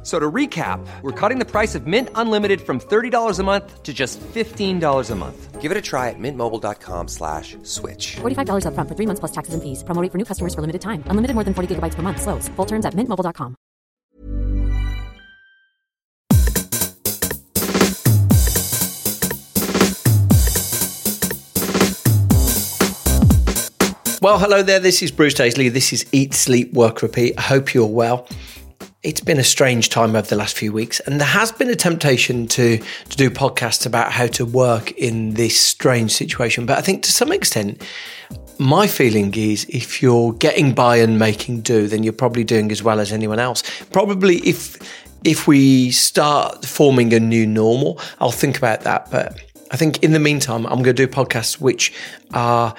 F- So to recap, we're cutting the price of Mint Unlimited from $30 a month to just $15 a month. Give it a try at mintmobile.com slash switch. $45 upfront for three months plus taxes and fees. Promo rate for new customers for limited time. Unlimited more than 40 gigabytes per month. Slows. Full terms at mintmobile.com. Well, hello there. This is Bruce Daisley. This is Eat, Sleep, Work, Repeat. I hope you're well. It's been a strange time over the last few weeks, and there has been a temptation to to do podcasts about how to work in this strange situation. But I think to some extent, my feeling is if you're getting by and making do, then you're probably doing as well as anyone else. Probably if if we start forming a new normal, I'll think about that. But I think in the meantime, I'm going to do podcasts which are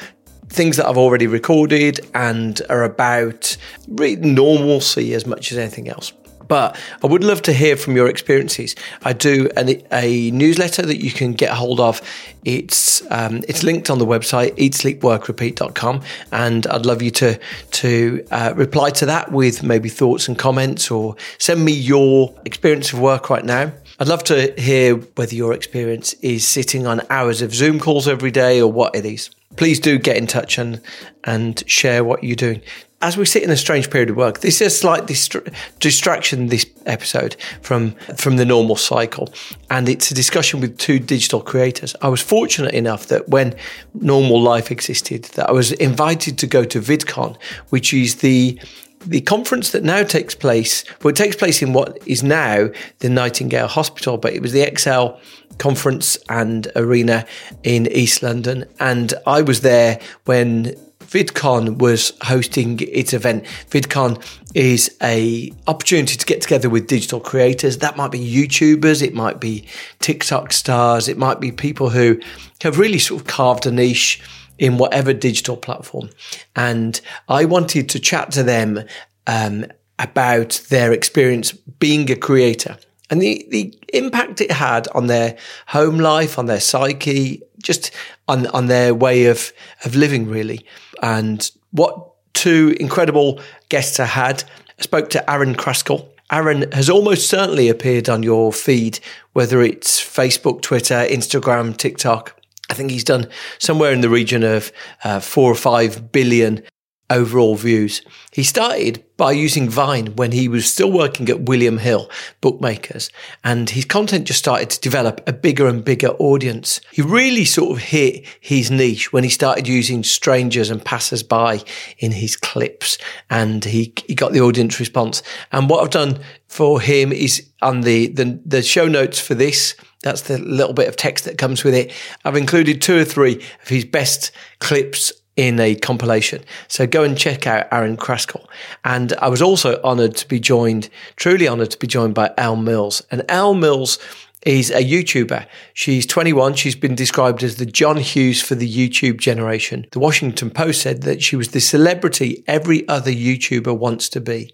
things that I've already recorded and are about normalcy as much as anything else. But I would love to hear from your experiences. I do an, a newsletter that you can get hold of. It's um, it's linked on the website eatsleepworkrepeat.com, and I'd love you to to uh, reply to that with maybe thoughts and comments, or send me your experience of work right now. I'd love to hear whether your experience is sitting on hours of Zoom calls every day or what it is please do get in touch and and share what you're doing. As we sit in a strange period of work, this is a slight distra- distraction. This episode from from the normal cycle, and it's a discussion with two digital creators. I was fortunate enough that when normal life existed, that I was invited to go to VidCon, which is the the conference that now takes place, well, it takes place in what is now the Nightingale Hospital, but it was the ExCeL conference and arena in East London. And I was there when VidCon was hosting its event. VidCon is a opportunity to get together with digital creators. That might be YouTubers, it might be TikTok stars, it might be people who have really sort of carved a niche in whatever digital platform. And I wanted to chat to them um, about their experience being a creator and the, the impact it had on their home life, on their psyche, just on, on their way of, of living, really. And what two incredible guests I had. I spoke to Arron Crascall. Arron has almost certainly appeared on your feed, whether it's Facebook, Twitter, Instagram, TikTok. I think he's done somewhere in the region of uh, four or five billion overall views. He started by using Vine when he was still working at William Hill Bookmakers, and his content just started to develop a bigger and bigger audience. He really sort of hit his niche when he started using strangers and passers-by in his clips, and he, he got the audience response. And what I've done for him is on the, the, the show notes for this, that's the little bit of text that comes with it. I've included two or three of his best clips in a compilation. So go and check out Arron Crascall. And I was also honored to be joined, truly honored to be joined by Elle Mills. And Elle Mills is a YouTuber. She's 21. She's been described as the John Hughes for the YouTube generation. The Washington Post said that she was the celebrity every other YouTuber wants to be.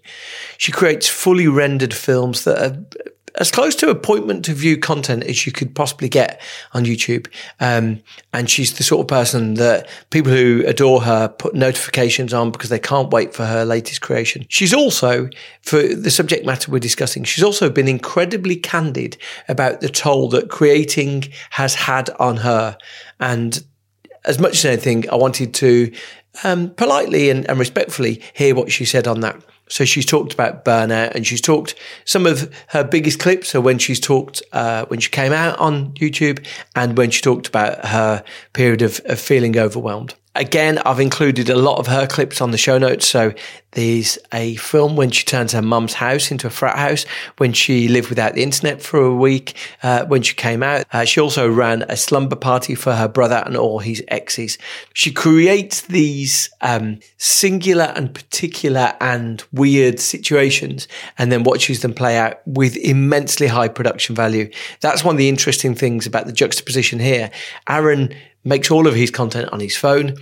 She creates fully rendered films that are as close to appointment to view content as you could possibly get on YouTube. Um, and she's the sort of person that people who adore her put notifications on because they can't wait for her latest creation. She's also, for the subject matter we're discussing, she's also been incredibly candid about the toll that creating has had on her. And as much as anything, I wanted to um, politely and, and respectfully hear what she said on that. So she's talked about burnout and she's talked some of her biggest clips are when she's talked, uh, when she came out on YouTube and when she talked about her period of, of feeling overwhelmed. Again, I've included a lot of her clips on the show notes. So there's a film when she turns her mum's house into a frat house, when she lived without the internet for a week, uh, when she came out. Uh, she also ran a slumber party for her brother and all his exes. She creates these um, singular and particular and weird situations and then watches them play out with immensely high production value. That's one of the interesting things about the juxtaposition here. Arron makes all of his content on his phone.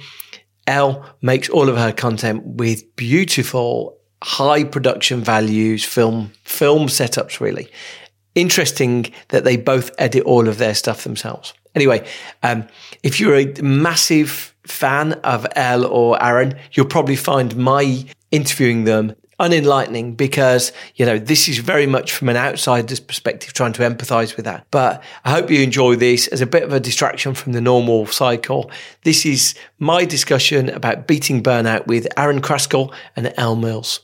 Elle makes all of her content with beautiful, high production values, film film setups. Really interesting that they both edit all of their stuff themselves. Anyway, um, if you're a massive fan of Elle or Arron, you'll probably find my interviewing them unenlightening because, you know, this is very much from an outsider's perspective trying to empathize with that. But I hope you enjoy this as a bit of a distraction from the normal cycle. This is my discussion about beating burnout with Arron Crascall and Elle Mills.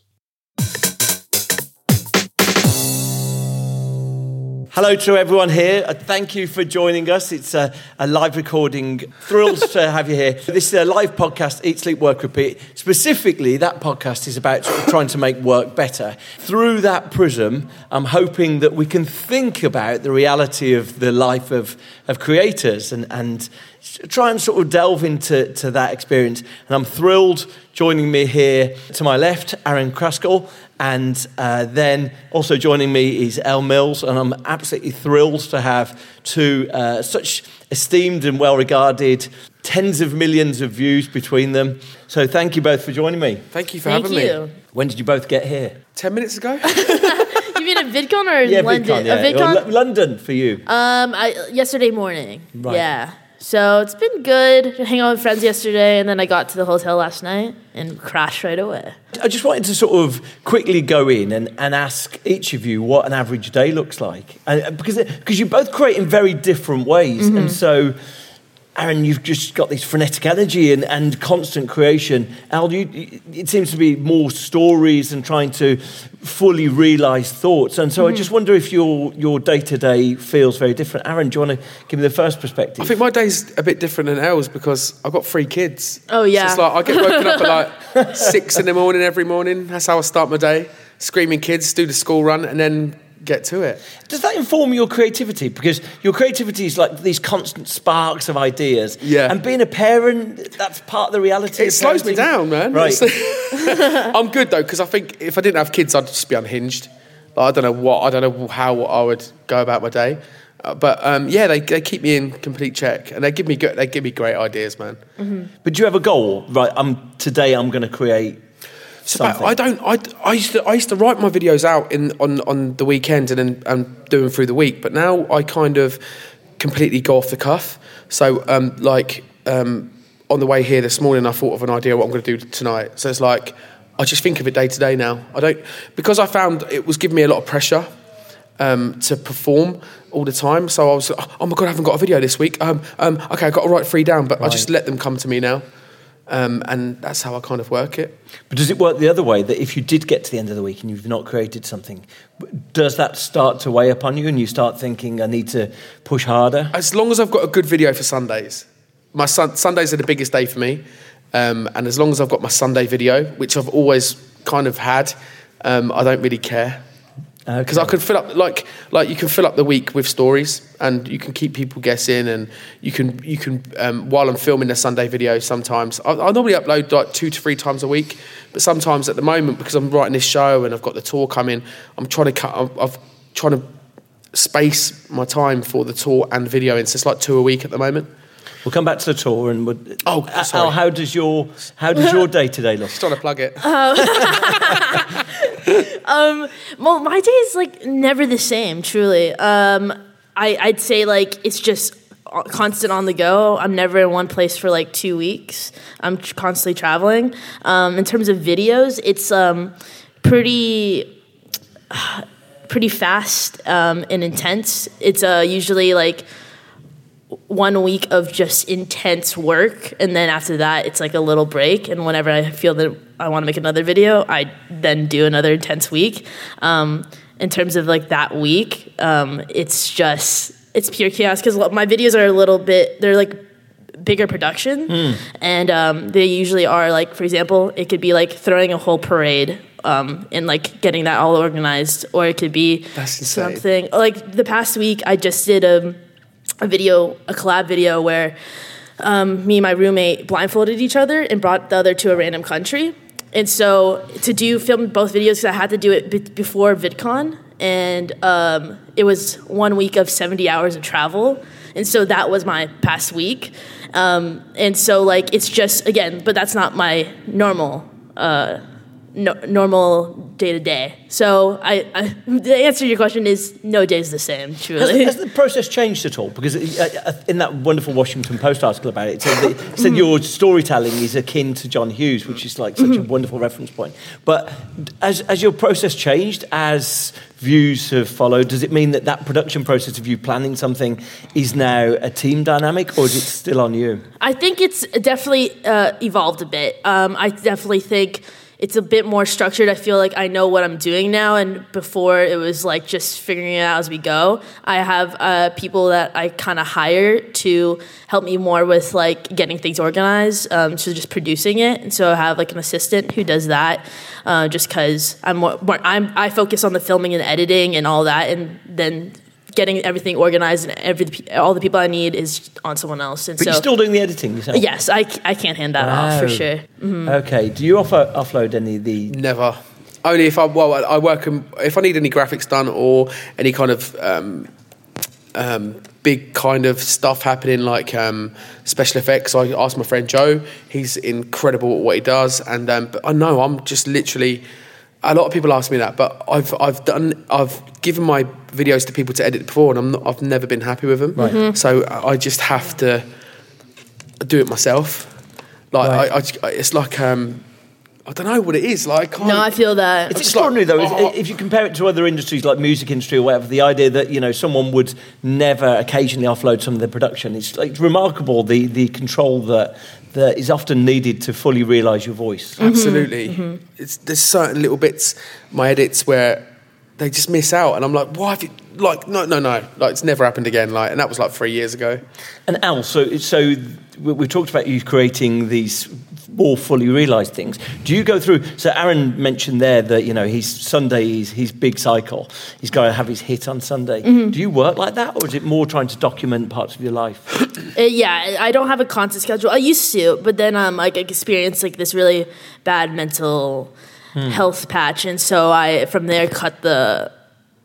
Hello to everyone here. Uh, Thank you for joining us. It's a, a live recording. Thrilled to have you here. This is a live podcast, Eat, Sleep, Work, Repeat. Specifically, that podcast is about trying to make work better. Through that prism, I'm hoping that we can think about the reality of the life of, of creators and, and try and sort of delve into to that experience. And I'm thrilled joining me here to my left, Arron Crascall, and uh, then also joining me is Elle Mills, and I'm absolutely thrilled to have two uh, such esteemed and well regarded, tens of millions of views between them. So thank you both for joining me. Thank you for Thank having you. me. When did you both get here? Ten minutes ago. You mean at VidCon or Yeah, London? VidCon, yeah. A VidCon? Lo- London for you. um, I, yesterday morning. Right. Yeah. So it's been good. to Hang out with friends yesterday, and then I got to the hotel last night and crashed right away. I just wanted to sort of quickly go in and, and ask each of you what an average day looks like. And, uh, because, uh, because you both create in very different ways. Mm-hmm. And so, Arron, you've just got this frenetic energy and, and constant creation. Elle, you, it seems to be more stories and trying to fully realized thoughts. And so I hmm. just wonder if your, your day-to-day feels very different. Arron, do you want to give me the first perspective? I think my day's a bit different than Elle's because I've got three kids. Oh, yeah. So it's like I get woken up at like six in the morning every morning. That's how I start my day. Screaming kids, do the school run, and then get to it. Does that inform your creativity? Because your creativity is like these constant sparks of ideas. Yeah. And being a parent, that's part of the reality. It slows me down, man. Right. I'm good though because I think if I didn't have kids, I'd just be unhinged. Like, I don't know what, I don't know how I would go about my day. Uh, but um, yeah, they, they keep me in complete check, and they give me good, they give me great ideas, man. But do you have a goal? Right. I'm today. I'm going to create So. I don't. I, I used to. I used to write my videos out in on, on the weekend and then and do them through the week. But now I kind of completely go off the cuff. So um, like um, on the way here this morning, I thought of an idea what I'm going to do tonight. So it's like I just think of it day to day now. I don't because I found it was giving me a lot of pressure um, to perform all the time. So I was, like, oh my god, I haven't got a video this week. Um, um, okay, I got to write three down, but I just let them come to me now, um, and that's how I kind of work it. But does it work the other way? That if you did get to the end of the week and you've not created something, does that start to weigh upon you and you start thinking, I need to push harder? as long as I've got a good video for Sundays, my sun, Sundays are the biggest day for me, um, and as long as I've got my Sunday video, which I've always kind of had, um, I don't really care because I can fill up like like you can fill up the week with stories, and you can keep people guessing, and you can you can um, while I'm filming a Sunday video. Sometimes I, I normally upload like two to three times a week, but sometimes at the moment because I'm writing this show and I've got the tour coming, I'm trying to cut. I'm, I'm trying to space my time for the tour and video, and so it's like two a week at the moment. We'll come back to the tour and we'll, Oh, Elle, sorry. how does your how does your day today look? Just trying to plug it. Well, my day is like never the same. Truly, um, I, I'd say like it's just constant on the go. I'm never in one place for like two weeks. I'm constantly traveling. Um, in terms of videos, it's um, pretty pretty fast um, and intense. It's uh, usually like one week of just intense work and then after that it's like a little break and whenever i feel that i want to make another video i then do another intense week um, in terms of like that week um, it's just it's pure chaos because my videos are a little bit they're like bigger production, and um, they usually are like, for example, it could be like throwing a whole parade. Um, and like getting that all organized, or it could be something like the past week. I just did a, a video, a collab video where um, me and my roommate blindfolded each other and brought the other to a random country. And so to do film both videos, cause I had to do it be- before VidCon, and um, it was one week of 70 hours of travel. And so that was my past week. Um, and so like it's just again, but that's not my normal uh, no, normal day to day. So I, I, the answer to your question is no day's the same. Has, Truly. has the process changed at all? Because uh, uh, in that wonderful Washington Post article about it, it said, that, it said your storytelling is akin to John Hughes, which is like such a wonderful reference point. But as, as your process changed, as views have followed, does it mean that that production process of you planning something is now a team dynamic, or is it still on you? I think it's definitely uh, evolved a bit. Um, I definitely think it's a bit more structured. I feel like I know what I'm doing now, and before it was like just figuring it out as we go. I have uh, people that I kind of hire to help me more with like getting things organized, um, so just producing it. And so I have like an assistant who does that, uh, just because I'm more, more I'm I focus on the filming and editing and all that, and then getting everything organized and every all the people I need is on someone else. And But so you're still doing the editing yourself? Yes, I, I can't hand that off for Wow. sure. Okay. Do you offer offload any of the Never. Only if I well, I- I work in, if I need any graphics done or any kind of um, um, big kind of stuff happening like um, special effects. I asked my friend Joe. He's incredible at what he does, and um, but I know I'm just literally. A lot of people ask me that, but I've I've done I've given my videos to people to edit before, and I'm not, I've never been happy with them. Right. So I I just have to do it myself. Like Right. I, I it's like um, I don't know what it is. Like I can't, No, I feel that. It's just like, extraordinary, though, oh, if- if you compare it to other industries like music industry or whatever. The idea that you know someone would never occasionally offload some of their production. It's, like, it's remarkable the the control that that is often needed to fully realise your voice. Mm-hmm. Absolutely. Mm-hmm. It's there's certain little bits my edits where they just miss out, and I'm like, why have you like no no no like it's never happened again. Like, and that was like three years ago. And Elle, so so we, we talked about you creating these more fully realize things. Do you go through? So Arron mentioned there that you know his Sunday is his big cycle. He's going to have his hit on Sunday. Do you work like that, or is it more trying to document parts of your life? Uh, yeah, I don't have a constant schedule. I used to, but then um, like I experienced like this really bad mental health patch, and so I from there cut the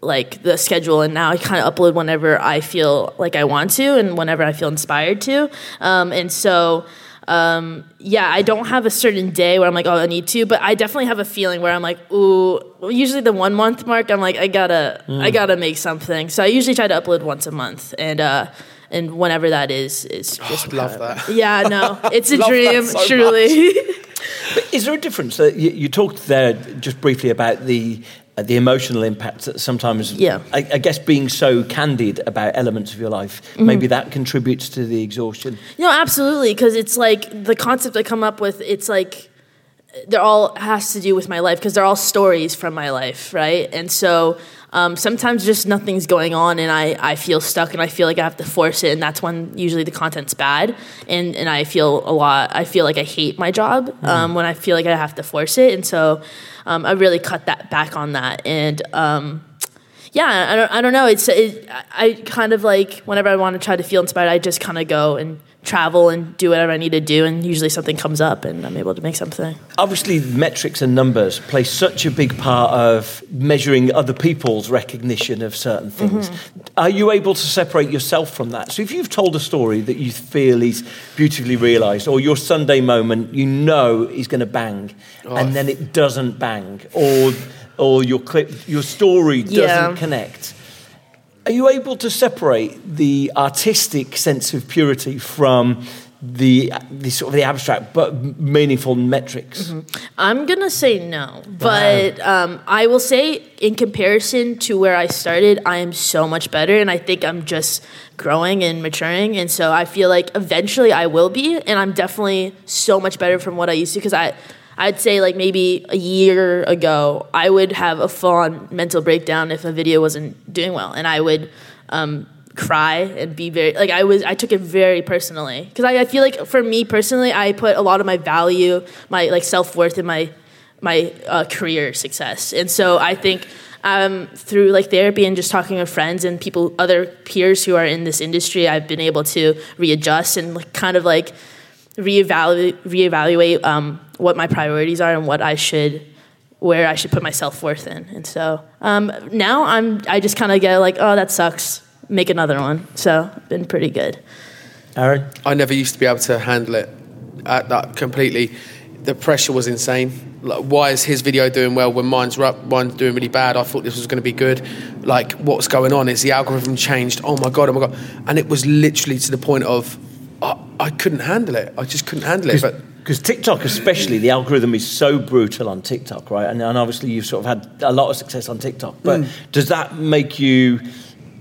like the schedule, and now I kind of upload whenever I feel like I want to, and whenever I feel inspired to, um, and so. Um, yeah, I don't have a certain day where I'm like, oh, I need to, but I definitely have a feeling where I'm like, ooh. well, Usually the one month mark, I'm like, I gotta, I gotta make something. So I usually try to upload once a month, and uh, and whenever that is, is just Love that. yeah, no, it's a dream, so truly. Is there a difference? Uh, you, you talked there just briefly about the the emotional impact that sometimes. Yeah. I, I guess being so candid about elements of your life, Mm-hmm. maybe that contributes to the exhaustion. no, absolutely, because it's like the concept I come up with. It's like they're all has to do with my life because they're all stories from my life, right? And so um, sometimes just nothing's going on, and I, I feel stuck, and I feel like I have to force it, and that's when usually the content's bad, and and I feel a lot. I feel like I hate my job um, when I feel like I have to force it, and so um, I really cut that back on that, and. Um, yeah, I don't, I don't know. It's it, I I kind of like whenever I want to try to feel inspired, I just kind of go and travel and do whatever I need to do, and usually something comes up, and I'm able to make something. Obviously, metrics and numbers play such a big part of measuring other people's recognition of certain things. Mm-hmm. Are you able to separate yourself from that? So, if you've told a story that you feel is beautifully realised, or your Sunday moment you know is going to bang, and then it doesn't bang, or or your clip, your story doesn't Yeah. connect. Are you able to separate the artistic sense of purity from the, the sort of the abstract but meaningful metrics? I'm gonna say no, but um, I will say in comparison to where I started, I am so much better, and I think I'm just growing and maturing, and so I feel like eventually I will be, and I'm definitely so much better from what I used to because I. I'd say like maybe a year ago, I would have a full-on mental breakdown if a video wasn't doing well, and I would um, cry and be very like I was I took it very personally. Because I, I feel like for me personally I put a lot of my value my like self worth in my my uh, career success. And so I think um, through like therapy and just talking with friends and people other peers who are in this industry I've been able to readjust and like, kind of like reevaluate reevaluate um, what my priorities are and what I should where I should put my self worth in and so um, now I'm I just kind of get like oh that sucks make another one. So been pretty good. Arron, I never used to be able to handle it at that completely. The pressure was insane. Like, why is his video doing well when mine's up, mine's doing really bad? I thought this was going to be good. Like, what's going on? Is the algorithm changed? Oh my god! Oh my god! And it was literally to the point of I, I couldn't handle it. I just couldn't handle it. But because TikTok, especially, the algorithm is so brutal on TikTok, right? And, and, obviously, you've sort of had a lot of success on TikTok. But mm. does that make you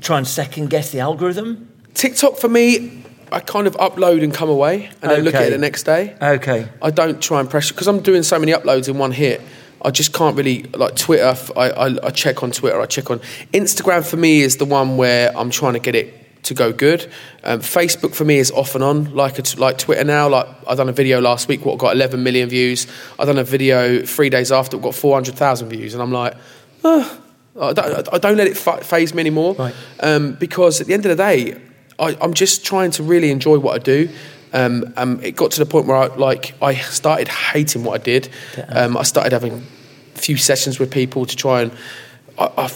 try and second guess the algorithm? TikTok for me, I kind of upload and come away and then look at it the next day. Okay. I don't try and pressure because I'm doing so many uploads in one hit. I just can't really like Twitter. I, I, I, check on Twitter. I check on Instagram. For me, is the one where I'm trying to get it to go good. Um, Facebook for me is off and on, like a, like Twitter now. Like I done a video last week, what got 11 million views. I done a video three days after, got 400,000 views, and I'm like, oh, I don't, I don't let it phase me anymore right. um, because at the end of the day, I, am just trying to really enjoy what I do. Um, um, it got to the point where I like I started hating what I did. Um, I started having a few sessions with people to try and I, I,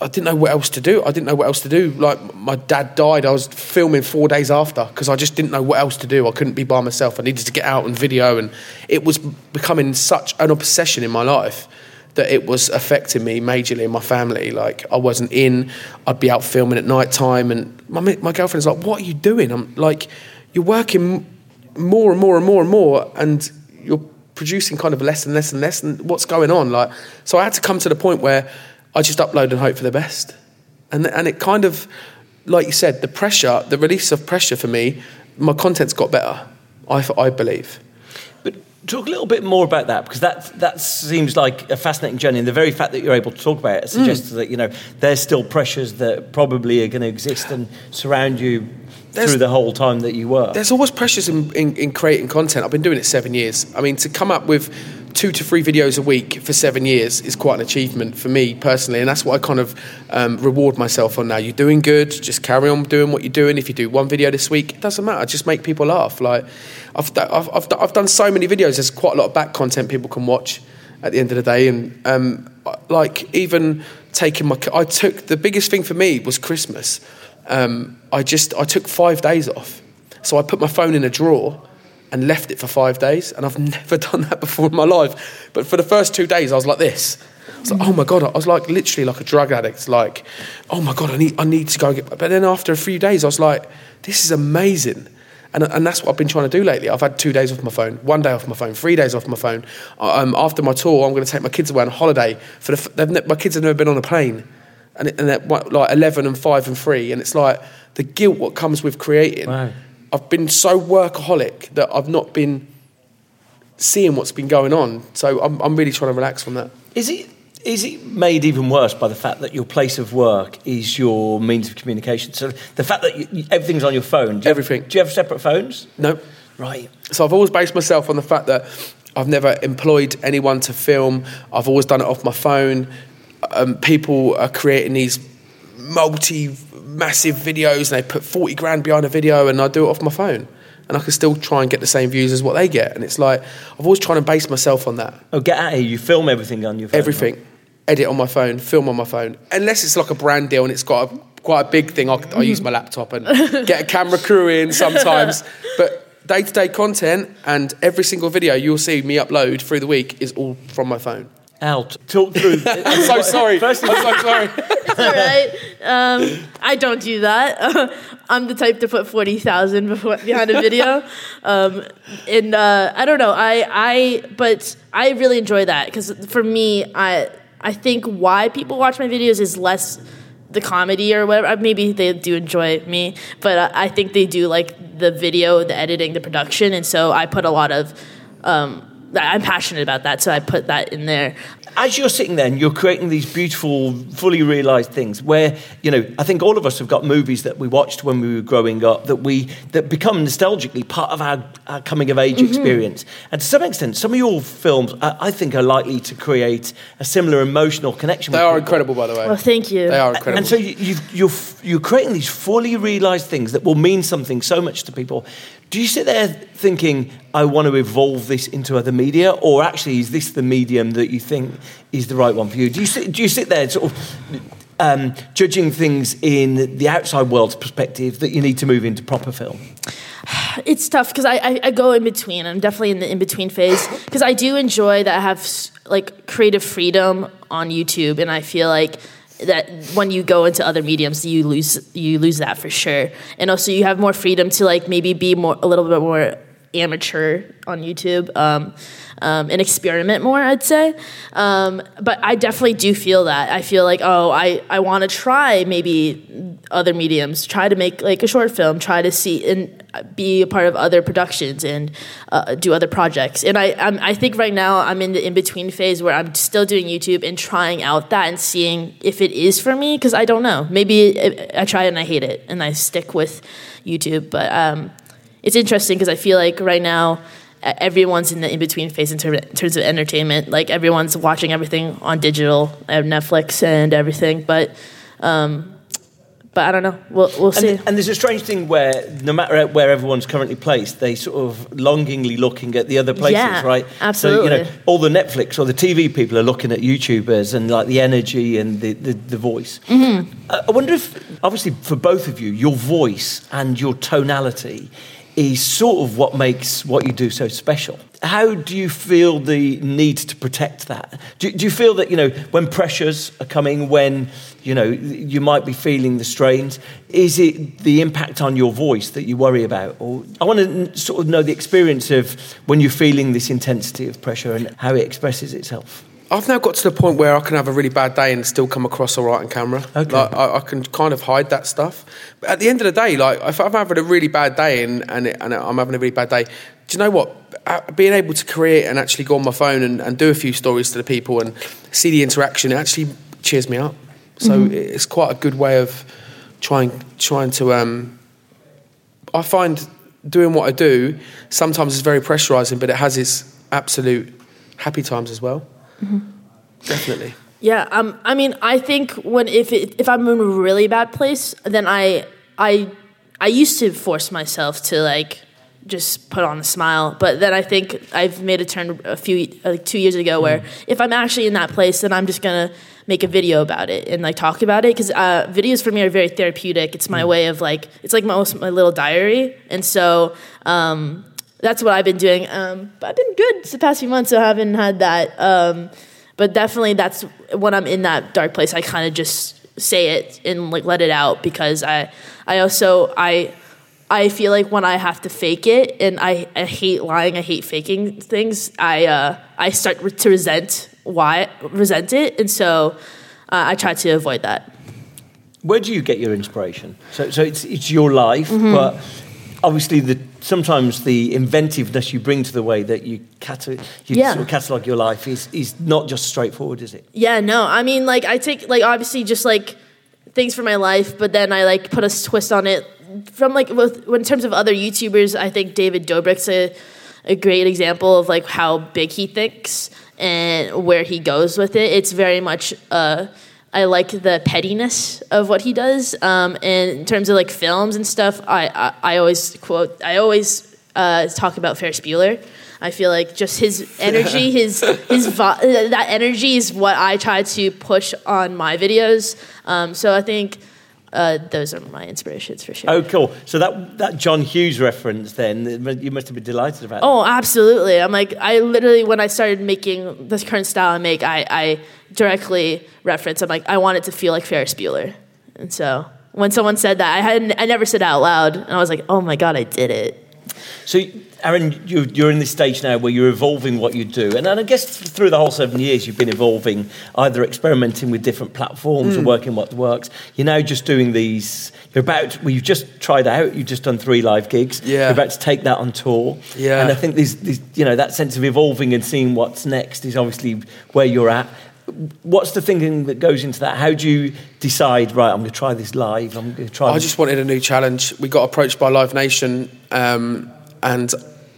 I, didn't know what else to do. I didn't know what else to do. Like my dad died, I was filming four days after because I just didn't know what else to do. I couldn't be by myself. I needed to get out and video, and it was becoming such an obsession in my life that it was affecting me majorly in my family. Like I wasn't in, I'd be out filming at night time, and my my girlfriend's like, "What are you doing?" I'm like, "You're working more and more and more and more, and you're producing kind of less and less and less. And what's going on?" Like, so I had to come to the point where I just upload and hope for the best, and and it kind of, like you said, the pressure, the release of pressure for me, my content's got better. I I believe. But talk a little bit more about that because that that seems like a fascinating journey, and the very fact that you're able to talk about it suggests mm. that you know there's still pressures that probably are going to exist and surround you there's, through the whole time that you work. There's always pressures in, in, in creating content. I've been doing it seven years. I mean, to come up with two to three videos a week for seven years is quite an achievement for me personally, and that's what I kind of um, reward myself on now. You're doing good, just carry on doing what you're doing. If you do one video this week, it doesn't matter. Just make people laugh. Like I've, I've, I've, I've done so many videos. There's quite a lot of back content people can watch at the end of the day, and um, like even taking my, I took the biggest thing for me was Christmas. Um, I just I took five days off, so I put my phone in a drawer and left it for five days. And I've never done that before in my life. But for the first two days, I was like this. I was like, oh my God, I was like literally like a drug addict. Like, oh my God, I need, I need to go get. But then after a few days, I was like, this is amazing. And, and that's what I've been trying to do lately. I've had two days off my phone, one day off my phone, three days off my phone. Um, after my tour, I'm going to take my kids away on holiday. For the, my kids have never been on a plane. And, and they're like 11 and 5 and 3. And it's like the guilt what comes with creating. Wow. I've been so workaholic that I've not been seeing what's been going on. So I'm, I'm really trying to relax from that. Is it is it made even worse by the fact that your place of work is your means of communication? So the fact that you, everything's on your phone. Do you Everything. Have, do you have separate phones? No. Right. So I've always based myself on the fact that I've never employed anyone to film. I've always done it off my phone. Um, people are creating these multi massive videos and they put 40 grand behind a video and I do it off my phone. And I can still try and get the same views as what they get. And it's like, I've always tried to base myself on that. Oh, get out here. You film everything on your phone. Everything. Right? Edit on my phone, film on my phone. Unless it's like a brand deal and it's got a, quite a big thing, I, I use my laptop and get a camera crew in sometimes. But day to day content and every single video you'll see me upload through the week is all from my phone out. Talk through. I'm so sorry. First I'm so sorry. it's all right. Um, I don't do that. I'm the type to put forty thousand behind a video, um, and uh, I don't know. I I but I really enjoy that because for me, I I think why people watch my videos is less the comedy or whatever. Maybe they do enjoy me, but I think they do like the video, the editing, the production, and so I put a lot of. Um, I'm passionate about that, so I put that in there. As you're sitting there and you're creating these beautiful, fully realised things, where you know, I think all of us have got movies that we watched when we were growing up that we that become nostalgically part of our, our coming of age mm-hmm. experience. And to some extent, some of your films, I, I, think, are likely to create a similar emotional connection. They are people. incredible, by the way. Well, thank you. They are incredible. And so you, you're you're creating these fully realised things that will mean something so much to people. Do you sit there thinking, I want to evolve this into other media, or actually, is this the medium that you think is the right one for you? Do you sit, do you sit there sort of um, judging things in the outside world's perspective that you need to move into proper film? It's tough because I, I, I, go in between. I'm definitely in the in between phase because I do enjoy that I have like creative freedom on YouTube, and I feel like that when you go into other mediums you lose you lose that for sure. And also you have more freedom to like maybe be more a little bit more amateur on youtube um, um, and experiment more i'd say um, but i definitely do feel that i feel like oh i, I want to try maybe other mediums try to make like a short film try to see and be a part of other productions and uh, do other projects. And I, I'm, i think right now I'm in the in between phase where I'm still doing YouTube and trying out that and seeing if it is for me because I don't know. Maybe I try it and I hate it and I stick with YouTube. But um, it's interesting because I feel like right now everyone's in the in between phase in, ter- in, terms of entertainment. Like everyone's watching everything on digital, I Netflix and everything, but. Um, but I don't know. We'll, we'll see. And, and, there's a strange thing where no matter where everyone's currently placed, they sort of longingly looking at the other places, yeah, right? Absolutely. So, you know, all the Netflix or the TV people are looking at YouTubers and like the energy and the, the, the voice. Mm-hmm. I wonder if, obviously, for both of you, your voice and your tonality is sort of what makes what you do so special. How do you feel the need to protect that? Do, do, you feel that, you know, when pressures are coming, when, you know, you might be feeling the strains, is it the impact on your voice that you worry about? Or I want to sort of know the experience of when you're feeling this intensity of pressure and how it expresses itself. I've now got to the point where I can have a really bad day and still come across all right on camera. Okay. Like, I, I, can kind of hide that stuff. But at the end of the day, like if I'm having a really bad day and, and, it, and I'm having a really bad day, do you know what? Being able to create and actually go on my phone and, and do a few stories to the people and see the interaction, it actually cheers me up. So mm-hmm. it's quite a good way of trying trying to. Um, I find doing what I do sometimes is very pressurizing, but it has its absolute happy times as well. Mm-hmm. Definitely. Yeah, um, I mean, I think when if it, if I'm in a really bad place, then I I I used to force myself to like just put on a smile, but then I think I've made a turn a few like two years ago where mm. if I'm actually in that place, then I'm just gonna make a video about it and like talk about it because uh, videos for me are very therapeutic. It's my mm. way of like it's like my my little diary, and so. Um, that's what I've been doing. Um, but I've been good the past few months, so I haven't had that. Um, but definitely, that's when I'm in that dark place. I kind of just say it and like let it out because I, I also I. I feel like when I have to fake it, and I, I hate lying, I hate faking things. I uh, I start to resent why resent it, and so uh, I try to avoid that. Where do you get your inspiration? So, so it's it's your life, mm-hmm. but obviously the sometimes the inventiveness you bring to the way that you, cat- you yeah. sort of catalog your life is, is not just straightforward, is it? Yeah, no. I mean, like, I take, like, obviously just like things for my life, but then I like put a twist on it from like, with, in terms of other YouTubers, I think David Dobrik's a, a great example of like how big he thinks and where he goes with it. It's very much, uh, I like the pettiness of what he does. Um, and in terms of like films and stuff, I, I, I always quote, I always uh, talk about Ferris Bueller. I feel like just his energy, his his vo- that energy is what I try to push on my videos. Um, so I think uh, those are my inspirations for sure. Oh, cool. So that that John Hughes reference, then you must have been delighted about. Oh, that. absolutely. I'm like, I literally when I started making this current style I make, I, I directly reference. I'm like, I want it to feel like Ferris Bueller, and so when someone said that, I hadn't, I never said it out loud, and I was like, oh my god, I did it. So, Arron, you're, in this stage now where you're evolving what you do. And, and I guess through the whole seven years, you've been evolving, either experimenting with different platforms Mm. or working what works. You're now just doing these, you're about, well, you've just tried out, you've just done three live gigs. Yeah. You're about to take that on tour. Yeah. And I think there's, there's, you know, that sense of evolving and seeing what's next is obviously where you're at. What's the thinking that goes into that? How do you decide, right, I'm going to try this live, I'm going to try I just wanted a new challenge. We got approached by Live Nation, um, and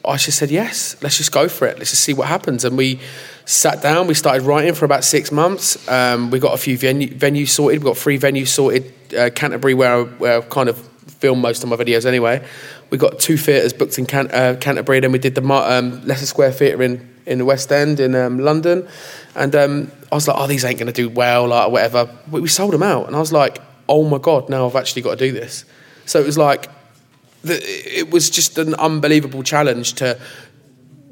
I just said yes. Let's just go for it. Let's just see what happens. And we sat down. We started writing for about six months. Um, we got a few venue, venues sorted. We got three venues sorted. Uh, Canterbury, where I, where I kind of film most of my videos anyway. We got two theatres booked in Can- uh, Canterbury. Then we did the um, Leicester Square Theatre in in the West End in um, London, and um, I was like, oh, these ain't going to do well, like whatever. But we sold them out, and I was like, oh my god, now I've actually got to do this. So it was like, the, it was just an unbelievable challenge to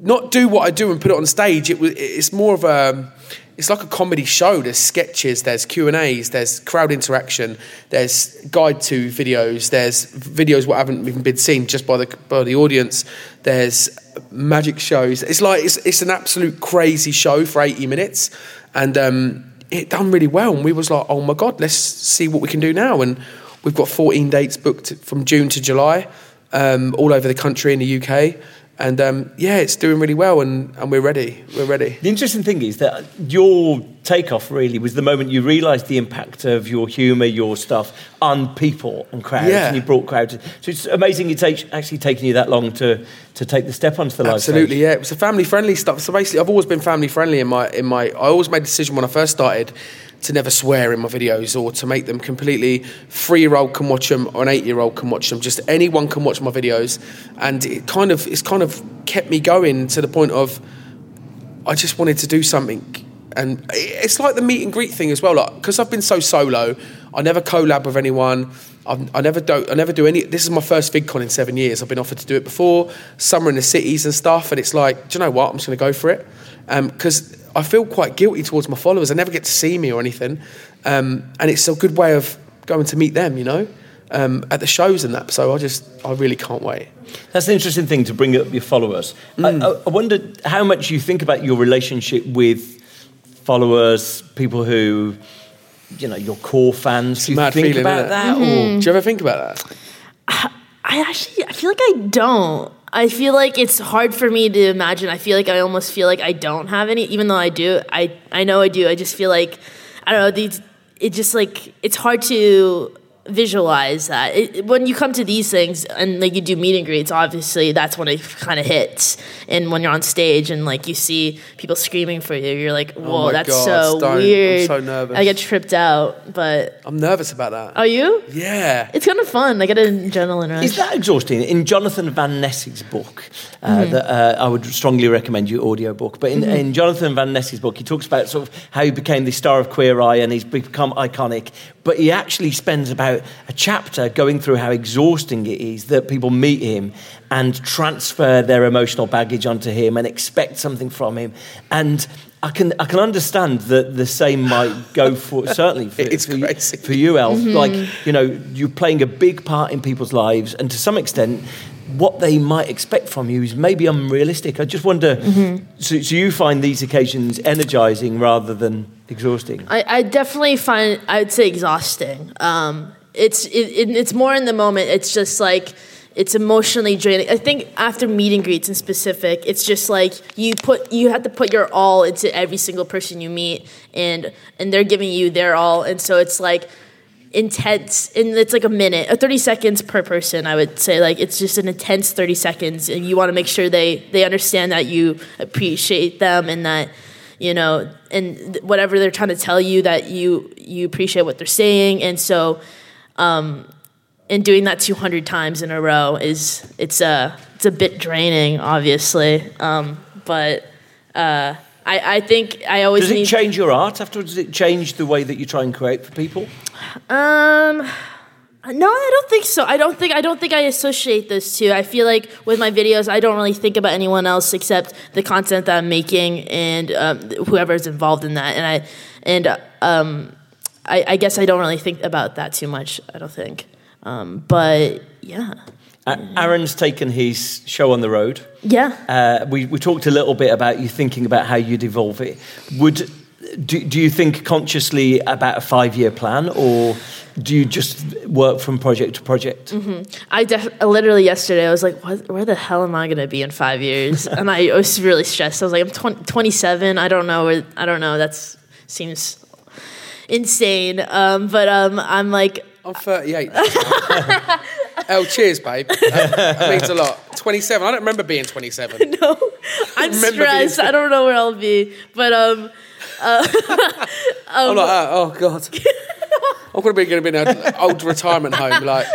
not do what I do and put it on stage. It was, it's more of a, it's like a comedy show. There's sketches, there's Q and A's, there's crowd interaction, there's guide to videos, there's videos what haven't even been seen just by the by the audience. There's magic shows. It's like it's, it's an absolute crazy show for 80 minutes, and um, it done really well. And we was like, oh my god, let's see what we can do now. And we've got 14 dates booked from June to July, um, all over the country in the UK. And um, yeah, it's doing really well, and, and we're ready. We're ready. The interesting thing is that your takeoff really was the moment you realised the impact of your humour, your stuff on people and crowds, Yeah. and you brought crowds. So it's amazing it's act- actually taken you that long to, to take the step onto the live Absolutely, stage. yeah. It was a family friendly stuff. So basically, I've always been family friendly in my in my. I always made a decision when I first started to never swear in my videos or to make them completely three year old can watch them or an eight year old can watch them. Just anyone can watch my videos, and it kind of it's kind of kept me going to the point of I just wanted to do something. And it's like the meet and greet thing as well. Like, because I've been so solo, I never collab with anyone. I've, I never do. I never do any. This is my first VidCon in seven years. I've been offered to do it before. Summer in the cities and stuff. And it's like, do you know what? I'm just going to go for it because I feel quite guilty towards my followers. They never get to see me or anything, um, and it's a good way of going to meet them. You know, um, at the shows and that. So I just, I really can't wait. That's an interesting thing to bring up your followers. I, I, I wonder how much you think about your relationship with followers, people who, you know, your core fans. Do you Mad think feeling, about innit? that? Mm-hmm. Or Do you ever think about that? I actually I feel like I don't. I feel like it's hard for me to imagine. I feel like I almost feel like I don't have any, even though I do. I I know I do. I just feel like I don't know. These it just like it's hard to visualize that it, when you come to these things and like you do meet and greets obviously that's when it kind of hits and when you're on stage and like you see people screaming for you you're like whoa Oh that's God, so don't. I'm weird so nervous. i get tripped out but I'm nervous about that. are you Yeah. it's kind of fun i get an adrenaline rush Is that exhausting? In Jonathan Van Ness's book, uh, Mm-hmm. that, uh, I would strongly recommend your audio book. But in, in Jonathan Van Ness's book, he talks about sort of how he became the star of Queer Eye and he's become iconic. But he actually spends about a chapter going through how exhausting it is that people meet him and transfer their emotional baggage onto him and expect something from him. And I can I can understand that the same might go for certainly for, It's for, you, crazy. for you, Elle. Like you know, you're playing a big part in people's lives, and to some extent, what they might expect from you is maybe unrealistic. I just wonder. So, so you find these occasions energizing rather than exhausting? I, I definitely find I'd say exhausting. Um, it's it, it, it's more in the moment. It's just like it's emotionally draining. I think after meet and greets in specific, it's just like you put you have to put your all into every single person you meet, and and they're giving you their all, and so it's like intense and it's like a minute or 30 seconds per person i would say like it's just an intense 30 seconds and you want to make sure they they understand that you appreciate them and that you know and whatever they're trying to tell you that you you appreciate what they're saying and so um and doing that 200 times in a row is it's a it's a bit draining obviously um but uh I, I think I always Does it need change your art afterwards? Does it change the way that you try and create for people? Um, no, I don't think so. I don't think I don't think I associate those two. I feel like with my videos, I don't really think about anyone else except the content that I'm making and um, whoever's involved in that. And I and um, I, I guess I don't really think about that too much. I don't think. Um, but yeah, Arron's taken his show on the road. Yeah. Uh, we, we talked a little bit about you thinking about how you'd evolve it. Would do, do you think consciously about a five year plan, or do you just work from project to project? I def- literally yesterday I was like, what, where the hell am I gonna be in five years? and I was really stressed. I was like, I'm 20, 27. I don't know where. I don't know. That's seems insane. Um, but um, I'm like, I'm 38. oh, cheers, babe. That, that means a lot. 27. I don't remember being 27. no, I'm remember being- stressed. I don't know where I'll be. But um, I'm like, oh, oh God. I'm going to be going to be in an old retirement home. Like,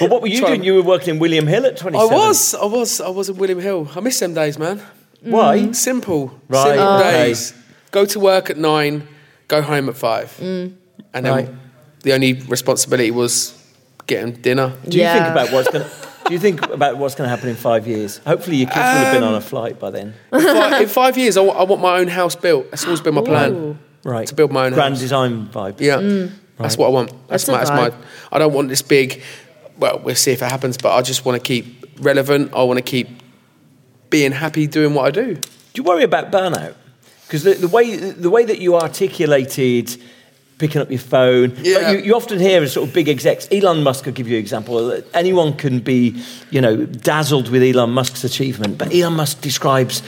But what were you Trying- doing? You were working in William Hill at 27. I was, I was, I was in William Hill. I miss them days, man. Why? Simple, Right, simple okay. days. Go to work at nine, go home at five, and then Right. the only responsibility was getting dinner. Do you think about what's going? to Do you think about what's going to happen in five years? Hopefully, your kids will have been on Um, a flight by then. In five, in five years, I want my own house built. That's always been my plan. Right. To build my own grand house. design vibe. Yeah, that's what I want. That's, That's my, that's my. I don't want this big. Well, we'll see if it happens, but I just want to keep relevant. I want to keep being happy doing what I do. Do you worry about burnout? Because the, the way the way that you articulated picking up your phone, Yeah. you, you often hear as sort of big execs. Elon Musk will give you an example. Anyone can be, you know, dazzled with Elon Musk's achievement, but Elon Musk describes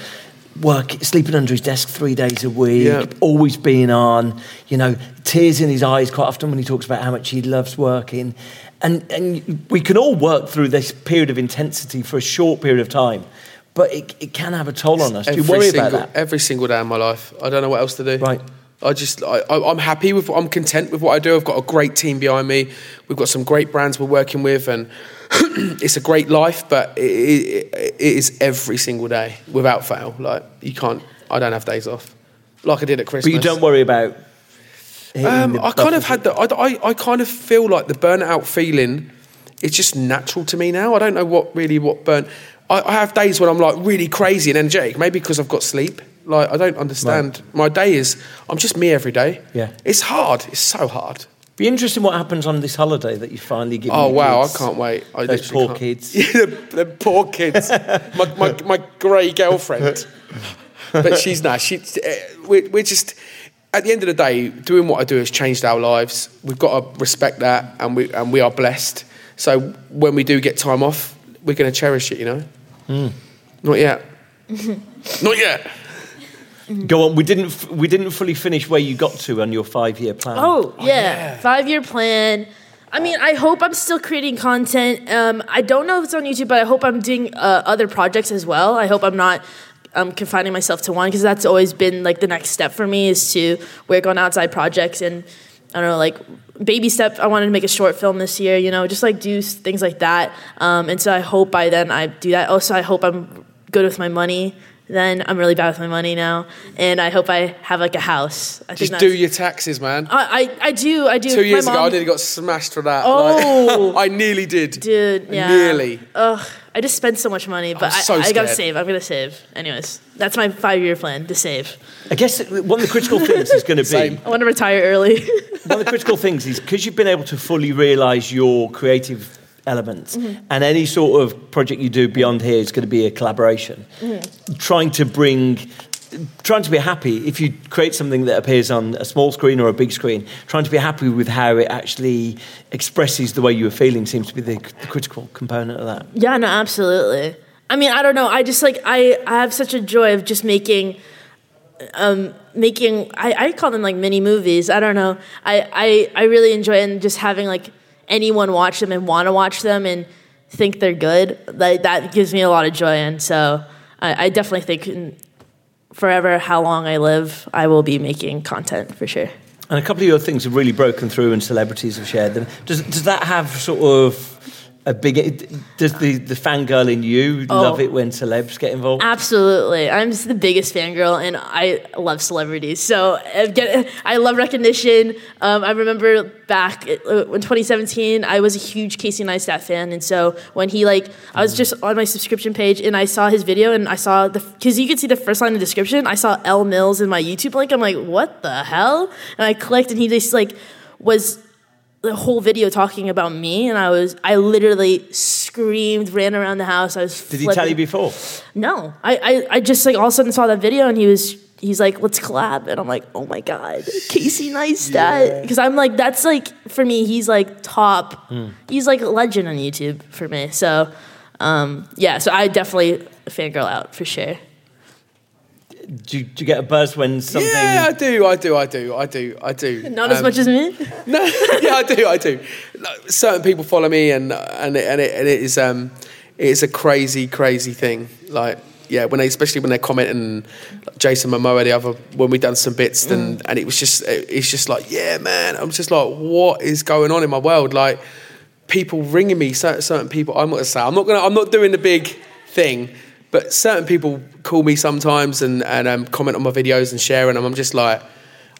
work sleeping under his desk three days a week, Yeah. always being on, you know, tears in his eyes quite often when he talks about how much he loves working. And, and we can all work through this period of intensity for a short period of time, but it, it can have a toll on us. Do you Every worry single, about that? Every single day of my life. I don't know what else to do. Right. I just, I, I'm happy with, what I'm content with what I do. I've got a great team behind me. We've got some great brands we're working with, and it's a great life. But it, it, it is every single day without fail. Like you can't, I don't have days off, like I did at Christmas. But you don't worry about. Um, I kind of had the. I, I, I kind of feel like the burnout feeling. It's just natural to me now. I don't know what really what burn. I, I have days when I'm like really crazy and energetic. Maybe because I've got sleep. Like I don't understand. My day is. I'm just me every day. Yeah. It's hard. It's so hard. Be interesting what happens on this holiday that you finally give. Oh wow! kids. I can't wait. I Those poor can't. kids. The, poor kids. my my, my grey girlfriend. But she's not. She. uh, We're, we're just. At the end of the day, doing what I do has changed our lives. We've got to respect that, and we and we are blessed. So when we do get time off, we're going to cherish it. You know. Hmm. Not yet. Not yet. Go on. We didn't. f- We didn't fully finish where you got to on your five-year plan. Oh, yeah. Five year plan. I mean, I hope I'm still creating content. Um, I don't know if it's on YouTube, but I hope I'm doing uh, other projects as well. I hope I'm not um, confining myself to one because that's always been like the next step for me is to work on outside projects and I don't know, like baby step. I wanted to make a short film this year, you know, just like do things like that. Um, and so I hope by then I do that. Also, I hope I'm good with my money. Then I'm really bad with my money now, and I hope I have like a house. I Just do your taxes, man. I, I, I do, I do. Two years My ago, I nearly got smashed for that. Oh. Like, I nearly did. Dude, yeah. Nearly. Ugh, I just spent so much money, but I, so I gotta save. I'm gonna save. Anyways, that's my five year plan to save. I guess one of the critical things is going to be Same. I want to retire early. one of the critical things is because you've been able to fully realise your creative elements, Mm-hmm. and any sort of project you do beyond here is going to be a collaboration. Mm-hmm. Trying to bring, trying to be happy. If you create something that appears on a small screen or a big screen, trying to be happy with how it actually expresses the way you were feeling seems to be the, the critical component of that. yeah, no, absolutely. I mean, I don't know. I just like I, I have such a joy of just making, um, making. I, I call them like mini movies. I don't know. I, I, I really enjoy and just having like anyone watch them and want to watch them and think they're good. Like that gives me a lot of joy, and so I, I definitely think. Forever, how long I live, I will be making content for sure. And a couple of your things have really broken through, and celebrities have shared them. Does does that have sort of a big? Does the the fangirl in you love it when celebs get involved? Absolutely. I'm just the biggest fangirl and I love celebrities. So I, get, I love recognition. Um, I remember back uh, in 2017, I was a huge Casey Neistat fan. And so when he like, I was just on my subscription page and I saw his video and I saw the, cause you could see the first line of the description. I saw Elle Mills in my YouTube link. I'm like, what the hell? And I clicked and he just like was the whole video talking about me, and I was I literally screamed, ran around the house. I was. Did he tell you before? No, I, I I just like all of a sudden saw that video, and he was he's like, let's collab, and I'm like, oh my god, Casey Neistat, because I'm like that's like for me, he's like top, he's like a legend on YouTube for me. So, um, yeah, so I definitely fangirl out for sure. Do you, do you get a buzz when something? Yeah, I do, I do, I do, I do, I do. Not as Um, much as me. No, yeah, I do, I do. Like, certain people follow me, and and it, and it, and it is um, it is a crazy, crazy thing. Like, yeah, when they, especially when they're commenting, like Jason Momoa, the other when we done some bits, then and it was just, it, it's just like, yeah, man. I'm just like, what is going on in my world? Like, people ringing me, certain, certain people. I'm not gonna say, I'm not gonna, I'm not doing the big thing, but certain people call me sometimes and and um, comment on my videos and share, and I'm just like.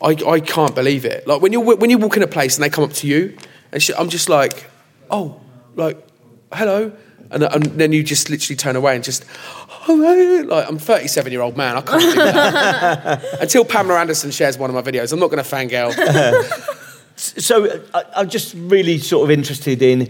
I, I can't believe it. Like when you when you walk in a place and they come up to you, and I'm just like, oh, like, hello, and, and then you just literally turn away and just, oh, like I'm 37 year old man. I can't do that. Until Pamela Anderson shares one of my videos, I'm not going to fangirl. So I, I'm just really sort of interested in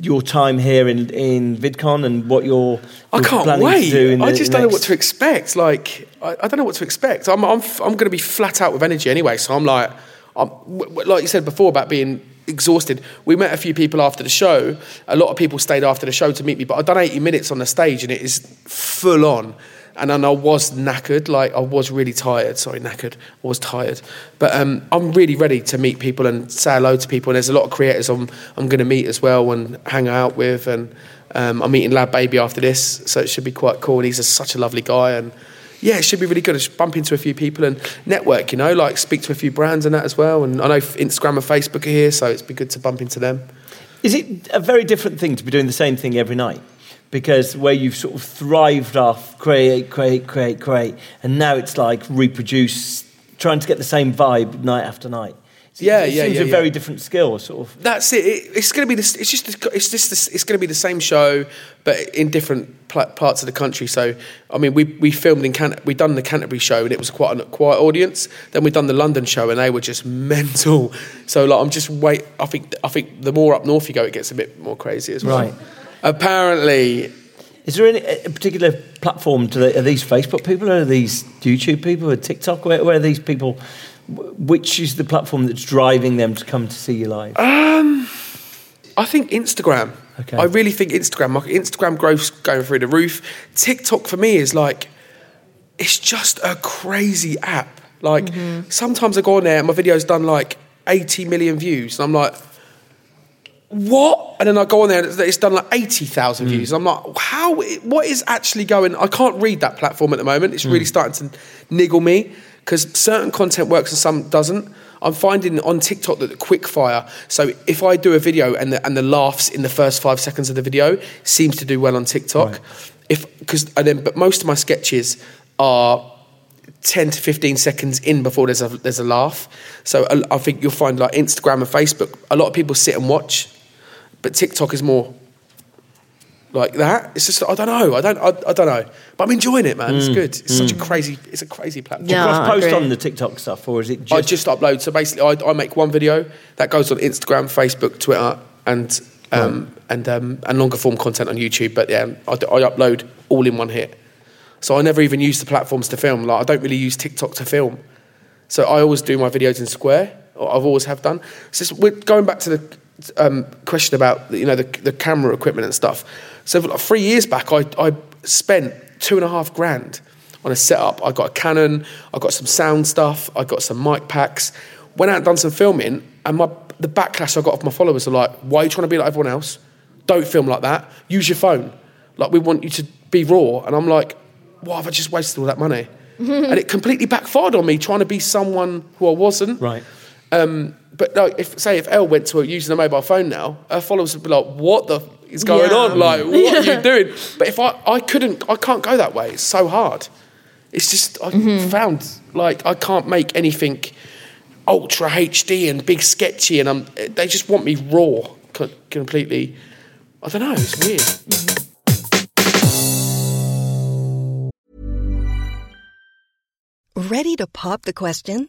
your time here in, in VidCon and what you're, I can't planning wait. to do. In I just don't know what to expect. Like, I, I don't know what to expect. I'm, I'm, I'm going to be flat out with energy anyway. So I'm like, I'm, like you said before about being exhausted. We met a few people after the show. A lot of people stayed after the show to meet me, but I've done 80 minutes on the stage and it is full on. And then I was knackered, like I was really tired. Sorry, knackered. I was tired, but um, I'm really ready to meet people and say hello to people. And there's a lot of creators I'm I'm going to meet as well and hang out with. And um, I'm meeting LadBaby after this, so it should be quite cool. And he's a, such a lovely guy, and yeah, it should be really good. I should bump into a few people and network, you know, like speak to a few brands and that as well. And I know Instagram and Facebook are here, so it's be good to bump into them. Is it a very different thing to be doing the same thing every night? Because where you've sort of thrived off create, create, create, create, and now it's like reproduce, trying to get the same vibe night after night. It Yeah, It seems yeah, a yeah, very yeah. different skill, sort of. That's it. it it's going to be this. It's just. It's just. This, it's going to be the same show, but in different pl- parts of the country. So, I mean, we we filmed in Can. We done the Canterbury show, and it was quite a quiet audience. Then we done the London show, and they were just mental. So, like, I'm just wait. I think. I think the more up north you go, it gets a bit more crazy as well. Right. Apparently, Is there any a particular platform? To the, are these Facebook people? Are these YouTube people? Or TikTok? Where, where are these people? Which is the platform that's driving them to come to see you live? Um, I think Instagram. Okay. I really think Instagram. My Instagram growth's going through the roof. TikTok for me is like, it's just a crazy app. Like sometimes I go on there and my video's done like 80 million views, and I'm like, what? And then I go on there and it's done like 80,000 hmm. views. And I'm like, how? What is actually going? I can't read that platform at the moment. It's really hmm. starting to niggle me because certain content works and some doesn't. I'm finding on TikTok that the quick fire. So if I do a video and the, and the laughs in the first five seconds of the video seems to do well on TikTok. If because and then but most of my sketches are 10 to 15 seconds in before there's a there's a laugh. So I, I think you'll find like Instagram and Facebook, a lot of people sit and watch, but TikTok is more like that. It's just I don't know. I don't I, I don't know. But I'm enjoying it, man. It's Mm. good. It's such a crazy it's a crazy platform. Yeah. Cross post great. on the TikTok stuff, or is it just? I just upload. So basically, I, I make one video that goes on Instagram, Facebook, Twitter, and um, and um, and longer form content on YouTube. But yeah, I, d- I upload all in one hit. So I never even use the platforms to film. Like I don't really use TikTok to film. So I always do my videos in Square. Or I've always have done. So it's- we're going back to the um, question about you know the, the camera equipment and stuff. So like three years back, I, I spent two and a half grand on a setup. I got a Canon. I got some sound stuff. I got some mic packs. Went out and done some filming, and my the backlash I got off my followers are like, "Why are you trying to be like everyone else? Don't film like that. Use your phone. Like we want you to be raw." And I'm like, "Why have I just wasted all that money?" and it completely backfired on me trying to be someone who I wasn't. right. Um, but like, if say if Elle went to her using a mobile phone now, her followers would be like, "What the f- is going Yeah. on? Like, what are you doing?" But if I, I couldn't, I can't go that way. It's so hard. It's just I found like I can't make anything ultra HD and big sketchy, and I'm they just want me raw, co- completely. I don't know. It's weird. Ready to pop the question?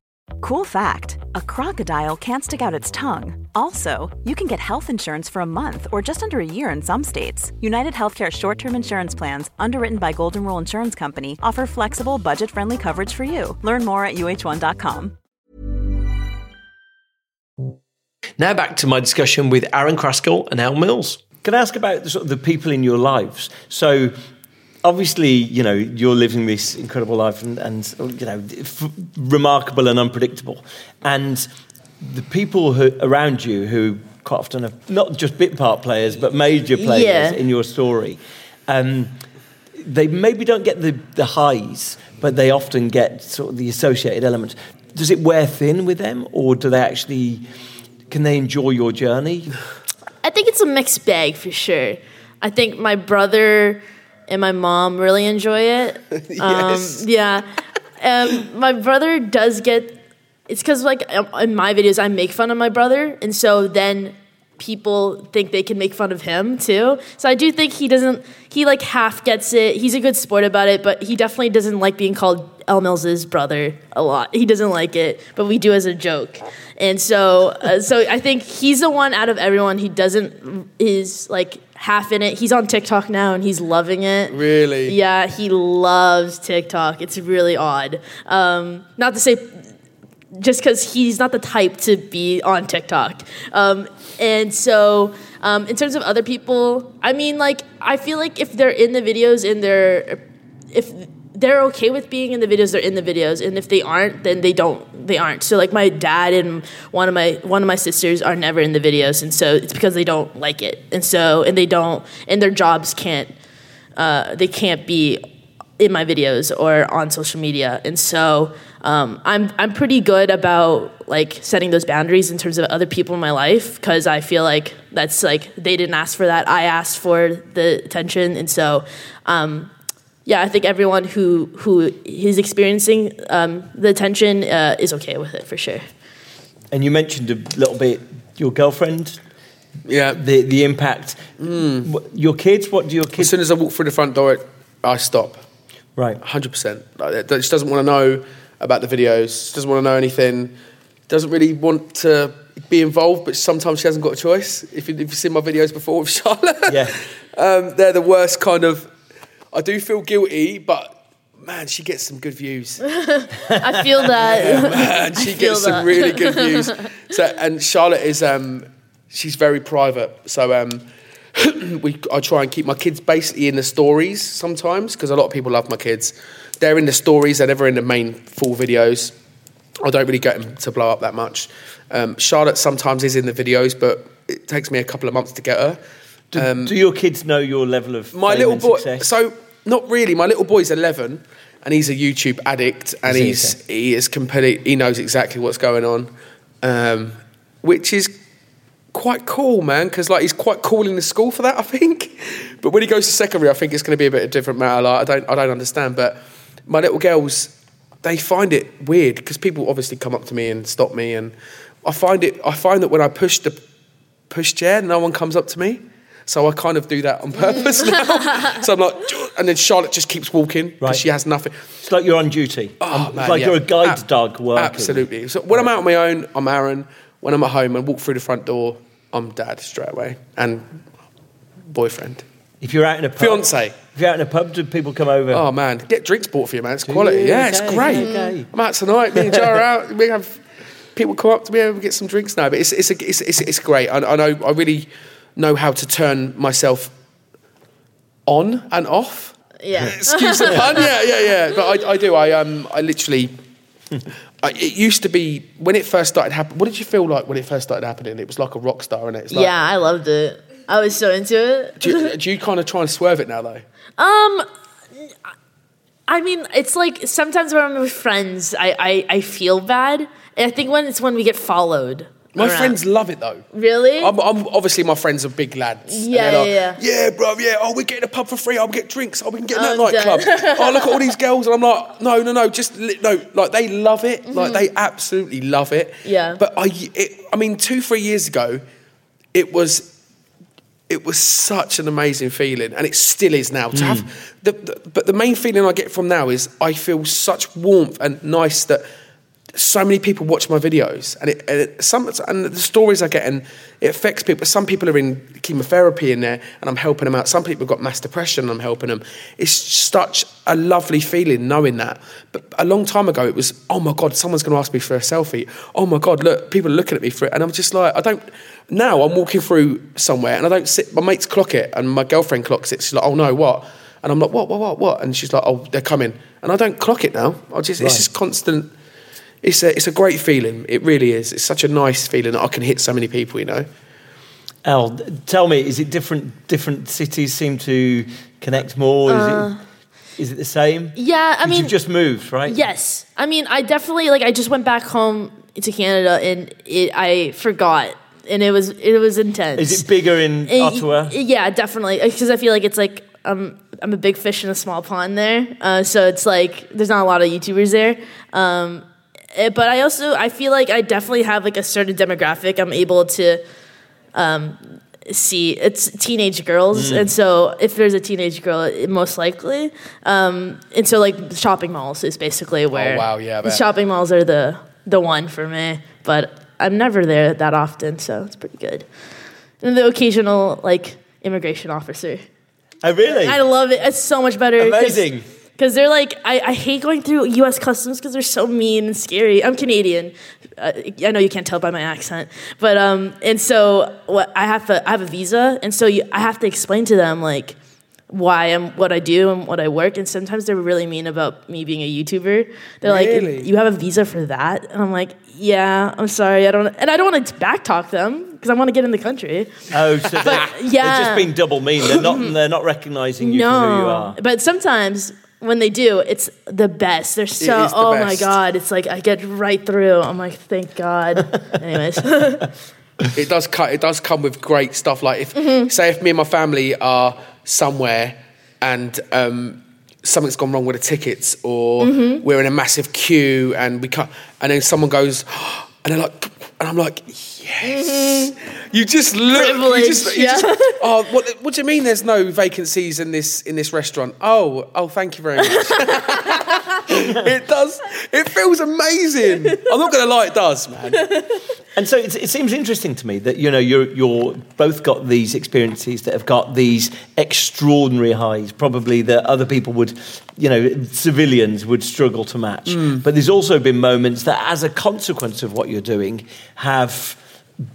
Cool fact a crocodile can't stick out its tongue. Also, you can get health insurance for a month or just under a year in some states. United Healthcare short term insurance plans, underwritten by Golden Rule Insurance Company, offer flexible, budget friendly coverage for you. Learn more at uh1.com. Now back to my discussion with Arron Crascall and Elle Mills. Can I ask about the, sort of the people in your lives? So, obviously, you know, you're living this incredible life and, and you know, f- remarkable and unpredictable. And the people who, around you who quite often are not just bit part players, but major players Yeah. in your story, um, they maybe don't get the, the highs, but they often get sort of the associated element. Does it wear thin with them, or do they actually, can they enjoy your journey? I think it's a mixed bag for sure. I think my brother and my mom really enjoy it. Yes. Um, yeah. Um, my brother does get. It's because like um, in my videos I make fun of my brother, and so then people think they can make fun of him too. So I do think he doesn't. He like half gets it. He's a good sport about it, but he definitely doesn't like being called Elle Mills's brother a lot. He doesn't like it, but we do as a joke. And so, uh, so I think he's the one out of everyone who doesn't is like half in it. He's on TikTok now and he's loving it. Really? Yeah, he loves TikTok. It's really odd. Um, not to say just because he's not the type to be on TikTok. Um, and so, um, in terms of other people, I mean, like, I feel like if they're in the videos and they're, if they're okay with being in the videos, they're in the videos, and if they aren't, then they don't, they aren't. So, like, my dad and one of my one of my sisters are never in the videos, and so it's because they don't like it, and so and they don't, and their jobs can't, uh, they can't be in my videos or on social media, and so um, I'm I'm pretty good about like setting those boundaries in terms of other people in my life because I feel like that's like they didn't ask for that, I asked for the attention, and so um, yeah, I think everyone who who is experiencing um, the attention uh, is okay with it for sure. And you mentioned a little bit your girlfriend, Yeah. the the impact. What- Your kids, what do your kids? As soon as I walk through the front door, I stop. Right. 100%. Like, that- she doesn't want to know about the videos, She doesn't want to know anything, doesn't really want to be involved, but sometimes she hasn't got a choice. If, you, if you've seen my videos before with Charlotte, Yeah. um, they're the worst kind of. I do feel guilty, but man, she gets some good views. I feel that. and she feel gets some really good views. So, and Charlotte is, um, she's very private. So, um, we, I try and keep my kids basically in the stories sometimes because a lot of people love my kids. They're in the stories, they're never in the main full videos. I don't really get them to blow up that much. Um, Charlotte sometimes is in the videos, but it takes me a couple of months to get her. Do, do your kids know your level of My little boy. success? So not really. My little boy's eleven, and he's a YouTube addict, and he's he is complete. He knows exactly what's going on, um, which is quite cool, man. Because like he's quite cool in the school for that, I think. But when he goes to secondary, I think it's going to be a bit of a different matter. Like, I don't I don't understand, but my little girls. They find it weird because people obviously come up to me and stop me, and I find it. I find that when I push the push chair, no one comes up to me. So I kind of do that on purpose now. so I'm like, and then Charlotte just keeps walking because Right. she has nothing. it's like you're on duty. Oh, Um, man, it's like yeah. you're a guide Ab- dog working. Absolutely. So when I'm out on my own, I'm Arron. When I'm at home I walk through the front door, I'm dad straight away and boyfriend. If you're out in a pub, Fiance. If you're out in a pub, do people come over? Oh man, get drinks bought for you, man. It's quality. you? Yeah, it's great. okay. I'm out tonight. Me and Joe are out. We have people come up to me and get some drinks now. But it's it's a, it's, it's, it's great. I, I know I really know how to turn myself on and off. Yeah. Excuse the pun. Yeah, yeah, yeah. But I, I do. I um I literally. I, it used to be when it first started happening. What did you feel like when it first started happening? It was like a rock star, and it? It's like, yeah, I loved it. I was so into it. Do you, do you kind of try and swerve it now, though? Um, I mean, it's like sometimes when I'm with friends, I, I, I feel bad. And I think when it's when we get followed. My around. friends love it though. Really? I'm, I'm obviously my friends are big lads. and Yeah, they're like, yeah, yeah, bro, yeah. Oh, we're getting a pub for free. Oh, we get drinks. Oh, we can get in that I'm nightclub. oh, look at all these girls, and I'm like, no, no, no, just li- no. Like they love it. Like they absolutely love it. Mm-hmm. Yeah. But I, it, I mean, two, three years ago, it was. It was such an amazing feeling, and it still is now. To have the, the, but the main feeling I get from now is I feel such warmth and nice that so many people watch my videos, and it, and it some and the stories I get, and it affects people. Some people are in chemotherapy in there, and I'm helping them out. Some people have got mass depression, and I'm helping them. It's such a lovely feeling knowing that. But a long time ago, it was, oh my god, someone's going to ask me for a selfie. Oh my god, look, people are looking at me for it, and I'm just like, I don't. Now I'm walking through somewhere, and I don't sit. My mates clock it, and my girlfriend clocks it. She's like, oh no, what? And I'm like, what, what, what, what? And she's like, oh, they're coming, and I don't clock it now. I just, it's just constant it's a it's a great feeling. It really is. It's such a nice feeling that I can hit so many people. You know. Elle, tell me, is it different? Different cities seem to connect more. Is it is it the same? Yeah, I mean, you've just moved, right? Yes, I mean, I definitely like. I just went back home to Canada, and it, I forgot, and it was it was intense. Is it bigger in Uh, Ottawa? Yeah, definitely. Because I feel like it's like um, I'm a big fish in a small pond there. Uh, so it's like there's not a lot of YouTubers there. Um, eh, but I also I feel like I definitely have like a certain demographic. I'm able to um, see it's teenage girls, Mm. and so if there's a teenage girl, it, most likely. Um, and so like shopping malls is basically where Oh, wow, yeah, the shopping malls are the the one for me. But I'm never there that often, so it's pretty good. And the occasional like immigration officer. Oh, really? I love it. It's so much better. Amazing. Because they're like, I, I hate going through U.S. customs because they're so mean and scary. I'm Canadian. Uh, I know you can't tell by my accent, but um, and so what I have to, I have a visa, and so you, I have to explain to them like why I'm what I do and what I work. And sometimes they're really mean about me being a YouTuber. They're Really? like, you have a visa for that, and I'm like, yeah, I'm sorry, I don't, and I don't want to backtalk them because I want to get in the country. Oh, so they're, yeah. they're just being double mean. They're not. They're not recognizing you for who you are. But sometimes when they do, it's the best. They're so the oh my god, it's like I get right through. I'm like, thank God. Anyways. it does cut. It does come with great stuff. Like if say if me and my family are somewhere and um, something's gone wrong with the tickets, or we're in a massive queue and we cut, and then someone goes, and they're like, and I'm like, yes. You just look. You just, Privilege, you just- yeah. oh, what, what do you mean? There's no vacancies in this in this restaurant? Oh, oh, thank you very much. it does. It feels amazing. I'm not going to lie, it does, man. And so it, it seems interesting to me that you know you're you're both got these experiences that have got these extraordinary highs, probably that other people would, you know, civilians would struggle to match. Mm. But there's also been moments that, as a consequence of what you're doing, have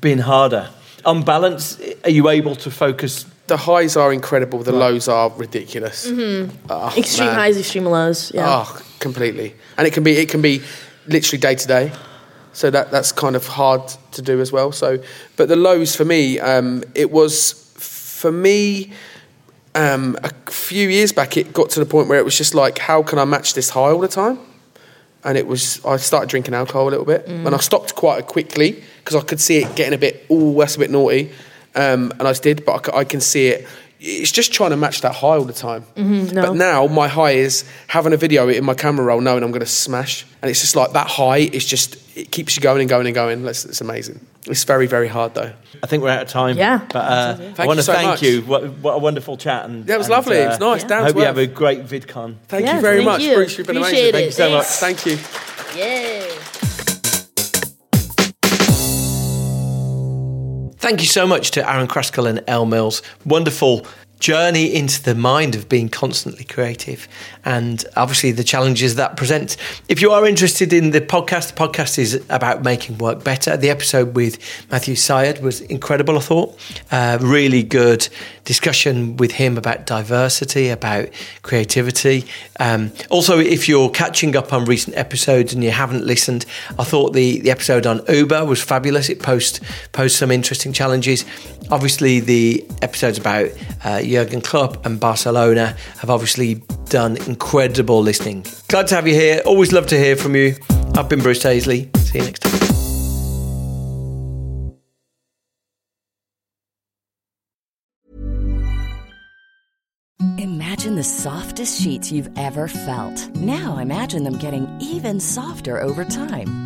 been harder. On balance, are you able to focus? The highs are incredible. The lows are ridiculous. Oh, extreme man. highs, extreme lows. Yeah. Oh, completely. And it can be it can be literally day to day. So that that's kind of hard to do as well. So, but the lows for me, um, it was for me. Um, a few years back, it got to the point where it was just like, how can I match this high all the time? And it was, I started drinking alcohol a little bit, and I stopped quite quickly because I could see it getting a bit, oh, that's a bit naughty, um, and I did, but I can see it. It's just trying to match that high all the time. no. But now my high is having a video in my camera roll, knowing I'm going to smash, and it's just like that high. It's just it keeps you going and going and going. It's, it's amazing. It's very very hard though. I think we're out of time. Yeah. But uh, I want to so thank much. you. What, what a wonderful chat. And, Yeah, it was and, uh, lovely. It was nice. Yeah. Down I hope to you earth. have a great VidCon. Thank Yes, you very thank much, you. Bruce. You've been Appreciate amazing. it. so much. Thank you. Yay. Thank you so much to Arron Crascall and Elle Mills. Wonderful journey into the mind of being constantly creative and obviously the challenges that presents. If you are interested in the podcast, the podcast is about making work better. The episode with Matthew Syed was incredible, I thought. Uh, really good discussion with him about diversity, about creativity. Um, also, if you're catching up on recent episodes and you haven't listened, I thought the, the episode on Uber was fabulous. It post, posed some interesting challenges. Obviously, the episodes about uh, Jurgen Klopp and Barcelona have obviously done incredible listening. Glad to have you here. Always love to hear from you. I've been Bruce Daisley. See you next time. Imagine the softest sheets you've ever felt. Now imagine them getting even softer over time.